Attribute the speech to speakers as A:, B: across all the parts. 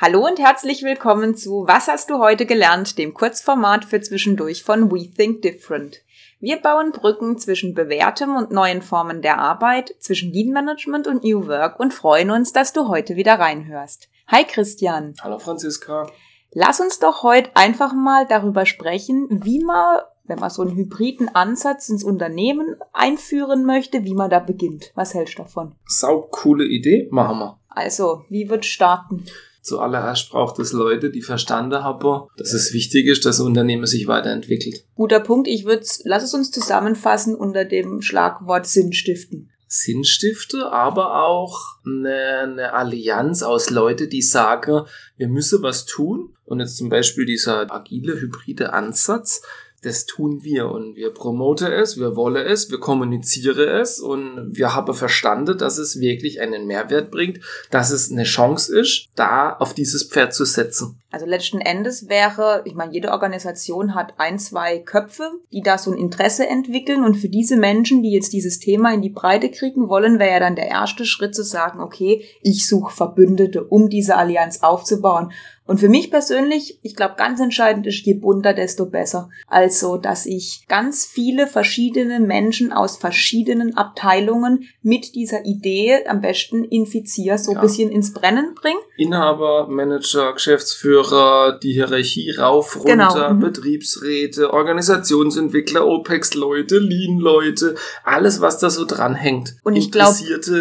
A: Hallo und herzlich willkommen zu Was hast du heute gelernt, dem Kurzformat für zwischendurch von We Think Different. Wir bauen Brücken zwischen bewährtem und neuen Formen der Arbeit, zwischen Lean Management und New Work und freuen uns, dass du heute wieder reinhörst. Hi Christian.
B: Hallo Franziska.
A: Lass uns doch heute einfach mal darüber sprechen, wie man, wenn man so einen hybriden Ansatz ins Unternehmen einführen möchte, wie man da beginnt. Was hältst du davon?
B: Sau coole Idee, machen wir.
A: Also, wie wird starten?
B: Zuallererst braucht es Leute, die verstanden haben, dass es wichtig ist, dass das Unternehmen sich weiterentwickelt.
A: Guter Punkt. Ich würde, lass es uns zusammenfassen unter dem Schlagwort Sinn stiften.
B: Sinn stifte, aber auch eine, eine Allianz aus Leuten, die sagen, wir müssen was tun. Und jetzt zum Beispiel dieser agile, hybride Ansatz, das tun wir und wir promote es, wir wollen es, wir kommunizieren es und wir haben verstanden, dass es wirklich einen Mehrwert bringt, dass es eine Chance ist, da auf dieses Pferd zu setzen.
A: Also letzten Endes wäre, ich meine, jede Organisation hat ein, zwei Köpfe, die da so ein Interesse entwickeln und für diese Menschen, die jetzt dieses Thema in die Breite kriegen wollen, wäre ja dann der erste Schritt zu sagen, okay, ich suche Verbündete, um diese Allianz aufzubauen. Und für mich persönlich, ich glaube, ganz entscheidend ist, je bunter, desto besser. Also, dass ich ganz viele verschiedene Menschen aus verschiedenen Abteilungen mit dieser Idee am besten infiziere, so ja. ein bisschen ins Brennen bringe.
B: Inhaber, Manager, Geschäftsführer, die Hierarchie rauf, runter, genau. Mhm. Betriebsräte, Organisationsentwickler, OPEX-Leute, Lean-Leute, alles, was da so dranhängt. Und ich glaube.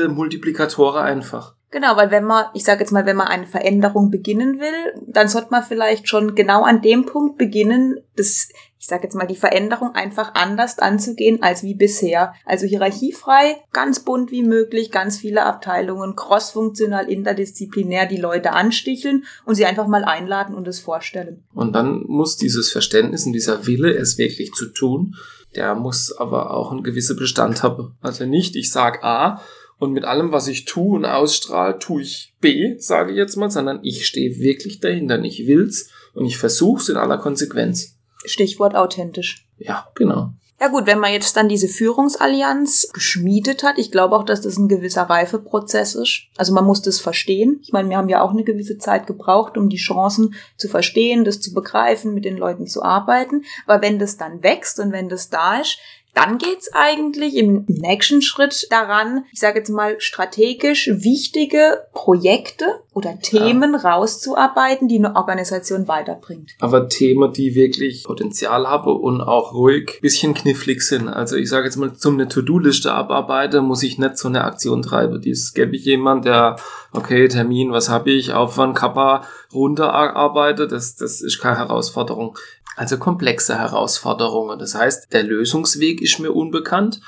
B: Multiplikatoren einfach.
A: Genau, weil wenn man, ich sage jetzt mal, wenn man eine Veränderung beginnen will, dann sollte man vielleicht schon genau an dem Punkt beginnen, das, ich sage jetzt mal, die Veränderung einfach anders anzugehen als wie bisher. Also hierarchiefrei, ganz bunt wie möglich, ganz viele Abteilungen, crossfunktional, interdisziplinär die Leute ansticheln und sie einfach mal einladen und es vorstellen.
B: Und dann muss dieses Verständnis und dieser Wille, es wirklich zu tun, der muss aber auch einen gewissen Bestand haben. Also nicht, ich sag A und mit allem, was ich tue und ausstrahle, tue ich B, sage ich jetzt mal, sondern ich stehe wirklich dahinter. Ich will's und ich versuch's in aller Konsequenz.
A: Stichwort authentisch.
B: Ja, genau.
A: Ja gut, wenn man jetzt dann diese Führungsallianz geschmiedet hat, ich glaube auch, dass das ein gewisser Reifeprozess ist. Also man muss das verstehen. Ich meine, wir haben ja auch eine gewisse Zeit gebraucht, um die Chancen zu verstehen, das zu begreifen, mit den Leuten zu arbeiten. Aber wenn das dann wächst und wenn das da ist, dann geht's eigentlich im nächsten Schritt daran, ich sage jetzt mal strategisch wichtige Projekte oder Themen ja. rauszuarbeiten, die eine Organisation weiterbringt.
B: Aber Themen, die wirklich Potenzial haben und auch ruhig bisschen knifflig sind. Also ich sage jetzt mal, zum eine To-Do-Liste abarbeiten, muss ich nicht so eine Aktion treiben. Dies gäbe ich jemand, der, okay, Termin, was habe ich, Aufwand, Kappa, runterarbeitet, das, das ist keine Herausforderung. Also komplexe Herausforderungen. Das heißt, der Lösungsweg ist mir unbekannt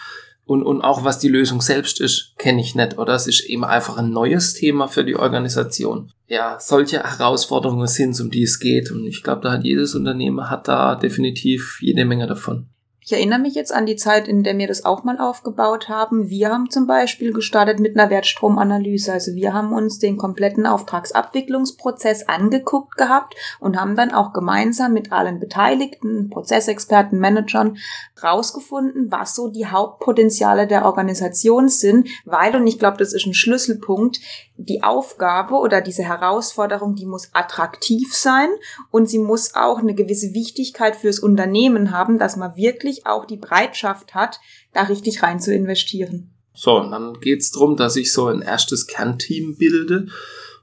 B: und, und auch was die Lösung selbst ist, kenne ich nicht. Oder es ist eben einfach ein neues Thema für die Organisation. Ja, solche Herausforderungen sind, um die es geht. Und ich glaube, da hat jedes Unternehmen hat da definitiv jede Menge davon.
A: Ich erinnere mich jetzt an die Zeit, in der wir das auch mal aufgebaut haben. Wir haben zum Beispiel gestartet mit einer Wertstromanalyse. Also wir haben uns den kompletten Auftragsabwicklungsprozess angeguckt gehabt und haben dann auch gemeinsam mit allen Beteiligten, Prozessexperten, Managern rausgefunden, was so die Hauptpotenziale der Organisation sind, weil, und ich glaube, das ist ein Schlüsselpunkt, die Aufgabe oder diese Herausforderung, die muss attraktiv sein und sie muss auch eine gewisse Wichtigkeit fürs Unternehmen haben, dass man wirklich auch die Bereitschaft hat, da richtig rein zu investieren.
B: So, und dann geht's drum, dass ich so ein erstes Kernteam bilde.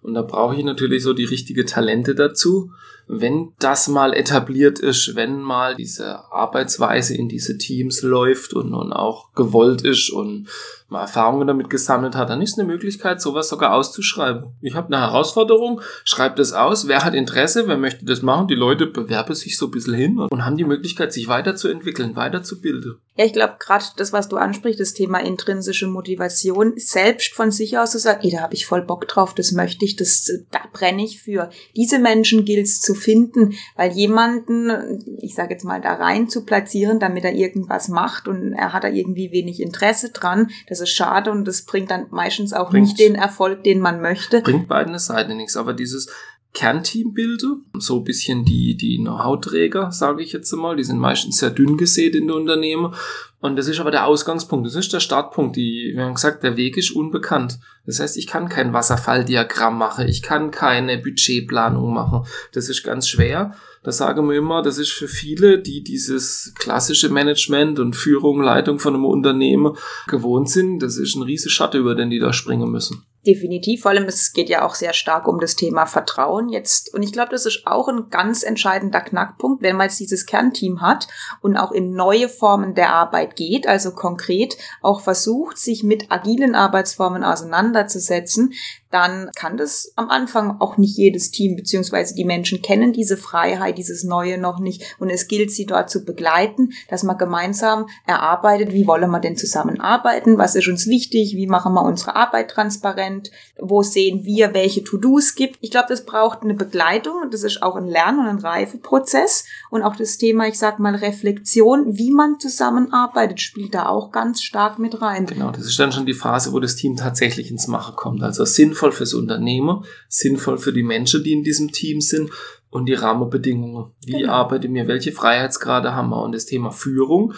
B: Und da brauche ich natürlich so die richtige Talente dazu. Wenn das mal etabliert ist, wenn mal diese Arbeitsweise in diese Teams läuft und, und auch gewollt ist und mal Erfahrungen damit gesammelt hat, dann ist eine Möglichkeit, sowas sogar auszuschreiben. Ich habe eine Herausforderung, schreibe das aus, wer hat Interesse, wer möchte das machen, die Leute bewerben sich so ein bisschen hin und haben die Möglichkeit, sich weiterzuentwickeln, weiterzubilden.
A: Ja, ich glaube, gerade das, was du ansprichst, das Thema intrinsische Motivation, selbst von sich aus zu sagen, ey, da habe ich voll Bock drauf, das möchte ich, das, da brenne ich für. Diese Menschen gilt es zu finden, weil jemanden, ich sage jetzt mal, da rein zu platzieren, damit er irgendwas macht und er hat da irgendwie wenig Interesse dran, das ist schade und das bringt dann meistens auch bringt, nicht den Erfolg, den man möchte.
B: Bringt beiden Seiten nichts, aber dieses Kernteam bilde, so ein bisschen die, die Know-how-Träger, sage ich jetzt mal, die sind meistens sehr dünn gesät in den Unternehmen. Und das ist aber der Ausgangspunkt, das ist der Startpunkt. Die, wir haben gesagt, der Weg ist unbekannt. Das heißt, ich kann kein Wasserfalldiagramm machen, ich kann keine Budgetplanung machen. Das ist ganz schwer. Das sagen wir immer, das ist für viele, die dieses klassische Management und Führung, Leitung von einem Unternehmen gewohnt sind, das ist ein riesiger Schatten, über den die da springen müssen.
A: Definitiv, vor allem es geht ja auch sehr stark um das Thema Vertrauen jetzt. Und ich glaube, das ist auch ein ganz entscheidender Knackpunkt, wenn man jetzt dieses Kernteam hat und auch in neue Formen der Arbeit geht, also konkret auch versucht, sich mit agilen Arbeitsformen auseinanderzusetzen, dann kann das am Anfang auch nicht jedes Team, beziehungsweise die Menschen kennen diese Freiheit, dieses Neue noch nicht. Und es gilt, sie dort zu begleiten, dass man gemeinsam erarbeitet, wie wollen wir denn zusammenarbeiten, was ist uns wichtig, wie machen wir unsere Arbeit transparent, wo sehen wir, welche To-Dos gibt. Ich glaube, das braucht eine Begleitung das ist auch ein Lern- und ein Reifeprozess. Und auch das Thema, ich sag mal, Reflexion, wie man zusammenarbeitet, spielt da auch ganz stark mit rein.
B: Genau, das ist dann schon die Phase, wo das Team tatsächlich ins Machen kommt. Also Sinn sinnvoll fürs Unternehmen, sinnvoll für die Menschen, die in diesem Team sind und die Rahmenbedingungen. Wie genau. arbeiten wir, welche Freiheitsgrade haben wir und das Thema Führung.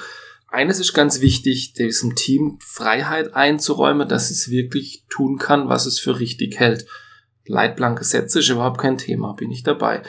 B: Eines ist ganz wichtig, diesem Team Freiheit einzuräumen, dass es wirklich tun kann, was es für richtig hält. Leitblanke Sätze ist überhaupt kein Thema, bin ich dabei.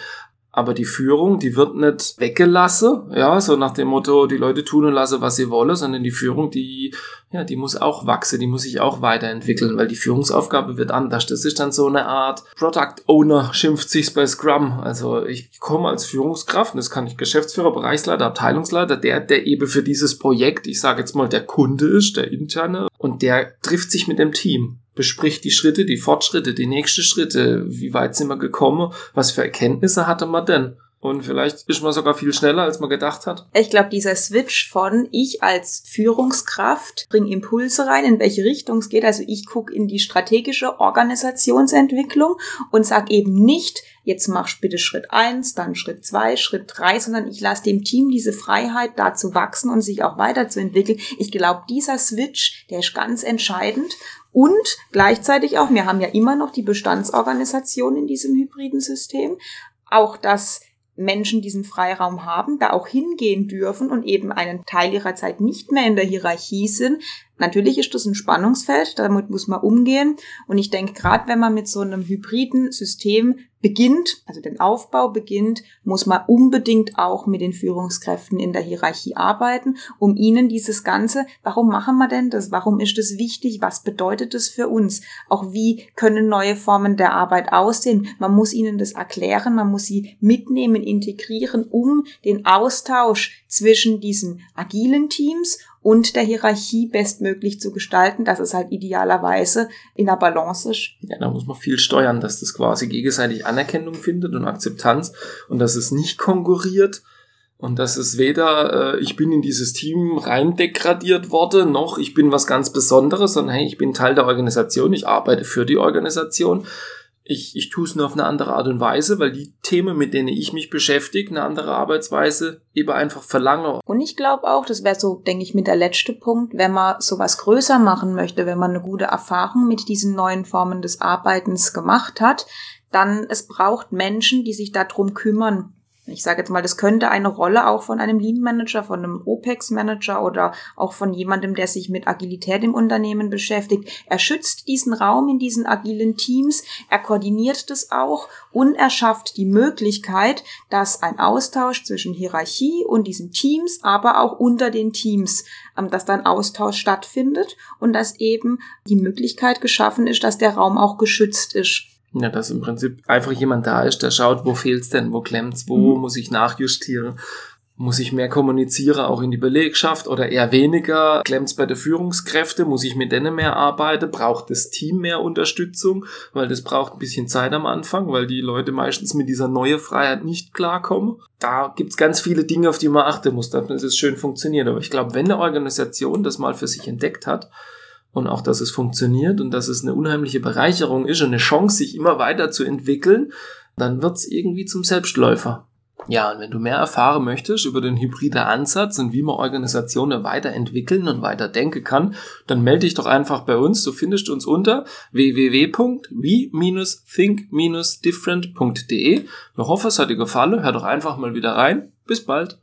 B: Aber die Führung, die wird nicht weggelassen, ja, so nach dem Motto, die Leute tun und lassen, was sie wollen, sondern die Führung, die, ja, die muss auch wachsen, die muss sich auch weiterentwickeln, weil die Führungsaufgabe wird anders. Das ist dann so eine Art Product Owner, schimpft sich's bei Scrum. Also ich komme als Führungskraft, und das kann ich Geschäftsführer, Bereichsleiter, Abteilungsleiter, der, der eben für dieses Projekt, ich sage jetzt mal, der Kunde ist, der interne, und der trifft sich mit dem Team bespricht die Schritte, die Fortschritte, die nächsten Schritte, wie weit sind wir gekommen, was für Erkenntnisse hatte man denn? Und vielleicht ist man sogar viel schneller, als man gedacht hat.
A: Ich glaube, dieser Switch von ich als Führungskraft bringe Impulse rein, in welche Richtung es geht. Also ich gucke in die strategische Organisationsentwicklung und sage eben nicht, jetzt mach bitte Schritt eins, dann Schritt zwei, Schritt drei, sondern ich lasse dem Team diese Freiheit, da zu wachsen und sich auch weiterzuentwickeln. Ich glaube, dieser Switch, der ist ganz entscheidend. Und gleichzeitig auch, wir haben ja immer noch die Bestandsorganisation in diesem hybriden System. Auch das Menschen diesen Freiraum haben, da auch hingehen dürfen und eben einen Teil ihrer Zeit nicht mehr in der Hierarchie sind, Natürlich ist das ein Spannungsfeld, damit muss man umgehen. Und ich denke, gerade wenn man mit so einem hybriden System beginnt, also den Aufbau beginnt, muss man unbedingt auch mit den Führungskräften in der Hierarchie arbeiten, um ihnen dieses Ganze, warum machen wir denn das? Warum ist das wichtig? Was bedeutet das für uns? Auch wie können neue Formen der Arbeit aussehen? Man muss ihnen das erklären, man muss sie mitnehmen, integrieren, um den Austausch zwischen diesen agilen Teams und der Hierarchie bestmöglich zu gestalten, dass es halt idealerweise in der Balance ist.
B: Ja, da muss man viel steuern, dass das quasi gegenseitig Anerkennung findet und Akzeptanz und dass es nicht konkurriert und dass es weder äh, ich bin in dieses Team rein degradiert worden, noch ich bin was ganz Besonderes, sondern hey, ich bin Teil der Organisation, ich arbeite für die Organisation ich, ich tue es nur auf eine andere Art und Weise, weil die Themen, mit denen ich mich beschäftige, eine andere Arbeitsweise eben einfach verlange.
A: Und ich glaube auch, das wäre so, denke ich, mit der letzte Punkt, wenn man sowas größer machen möchte, wenn man eine gute Erfahrung mit diesen neuen Formen des Arbeitens gemacht hat, dann es braucht Menschen, die sich darum kümmern, ich sage jetzt mal, das könnte eine Rolle auch von einem Lean Manager, von einem OPEX Manager oder auch von jemandem, der sich mit Agilität im Unternehmen beschäftigt. Er schützt diesen Raum in diesen agilen Teams, er koordiniert das auch und er schafft die Möglichkeit, dass ein Austausch zwischen Hierarchie und diesen Teams, aber auch unter den Teams, ähm, dass dann Austausch stattfindet und dass eben die Möglichkeit geschaffen ist, dass der Raum auch geschützt ist.
B: Ja, dass im Prinzip einfach jemand da ist, der schaut, wo fehlt's denn, wo klemmt's, wo mhm. muss ich nachjustieren, muss ich mehr kommunizieren, auch in die Belegschaft oder eher weniger, klemmt's bei der Führungskräfte, muss ich mit denen mehr arbeiten, braucht das Team mehr Unterstützung, weil das braucht ein bisschen Zeit am Anfang, weil die Leute meistens mit dieser neuen Freiheit nicht klarkommen. Da gibt's ganz viele Dinge, auf die man achten muss, damit es schön funktioniert. Aber ich glaube, wenn eine Organisation das mal für sich entdeckt hat, und auch, dass es funktioniert und dass es eine unheimliche Bereicherung ist und eine Chance, sich immer weiter zu entwickeln, dann wird es irgendwie zum Selbstläufer. Ja, und wenn du mehr erfahren möchtest über den hybriden Ansatz und wie man Organisationen weiterentwickeln und weiterdenken kann, dann melde dich doch einfach bei uns. Du findest uns unter www.we-think-different.de. Wir hoffen, es hat dir gefallen. Hör doch einfach mal wieder rein. Bis bald.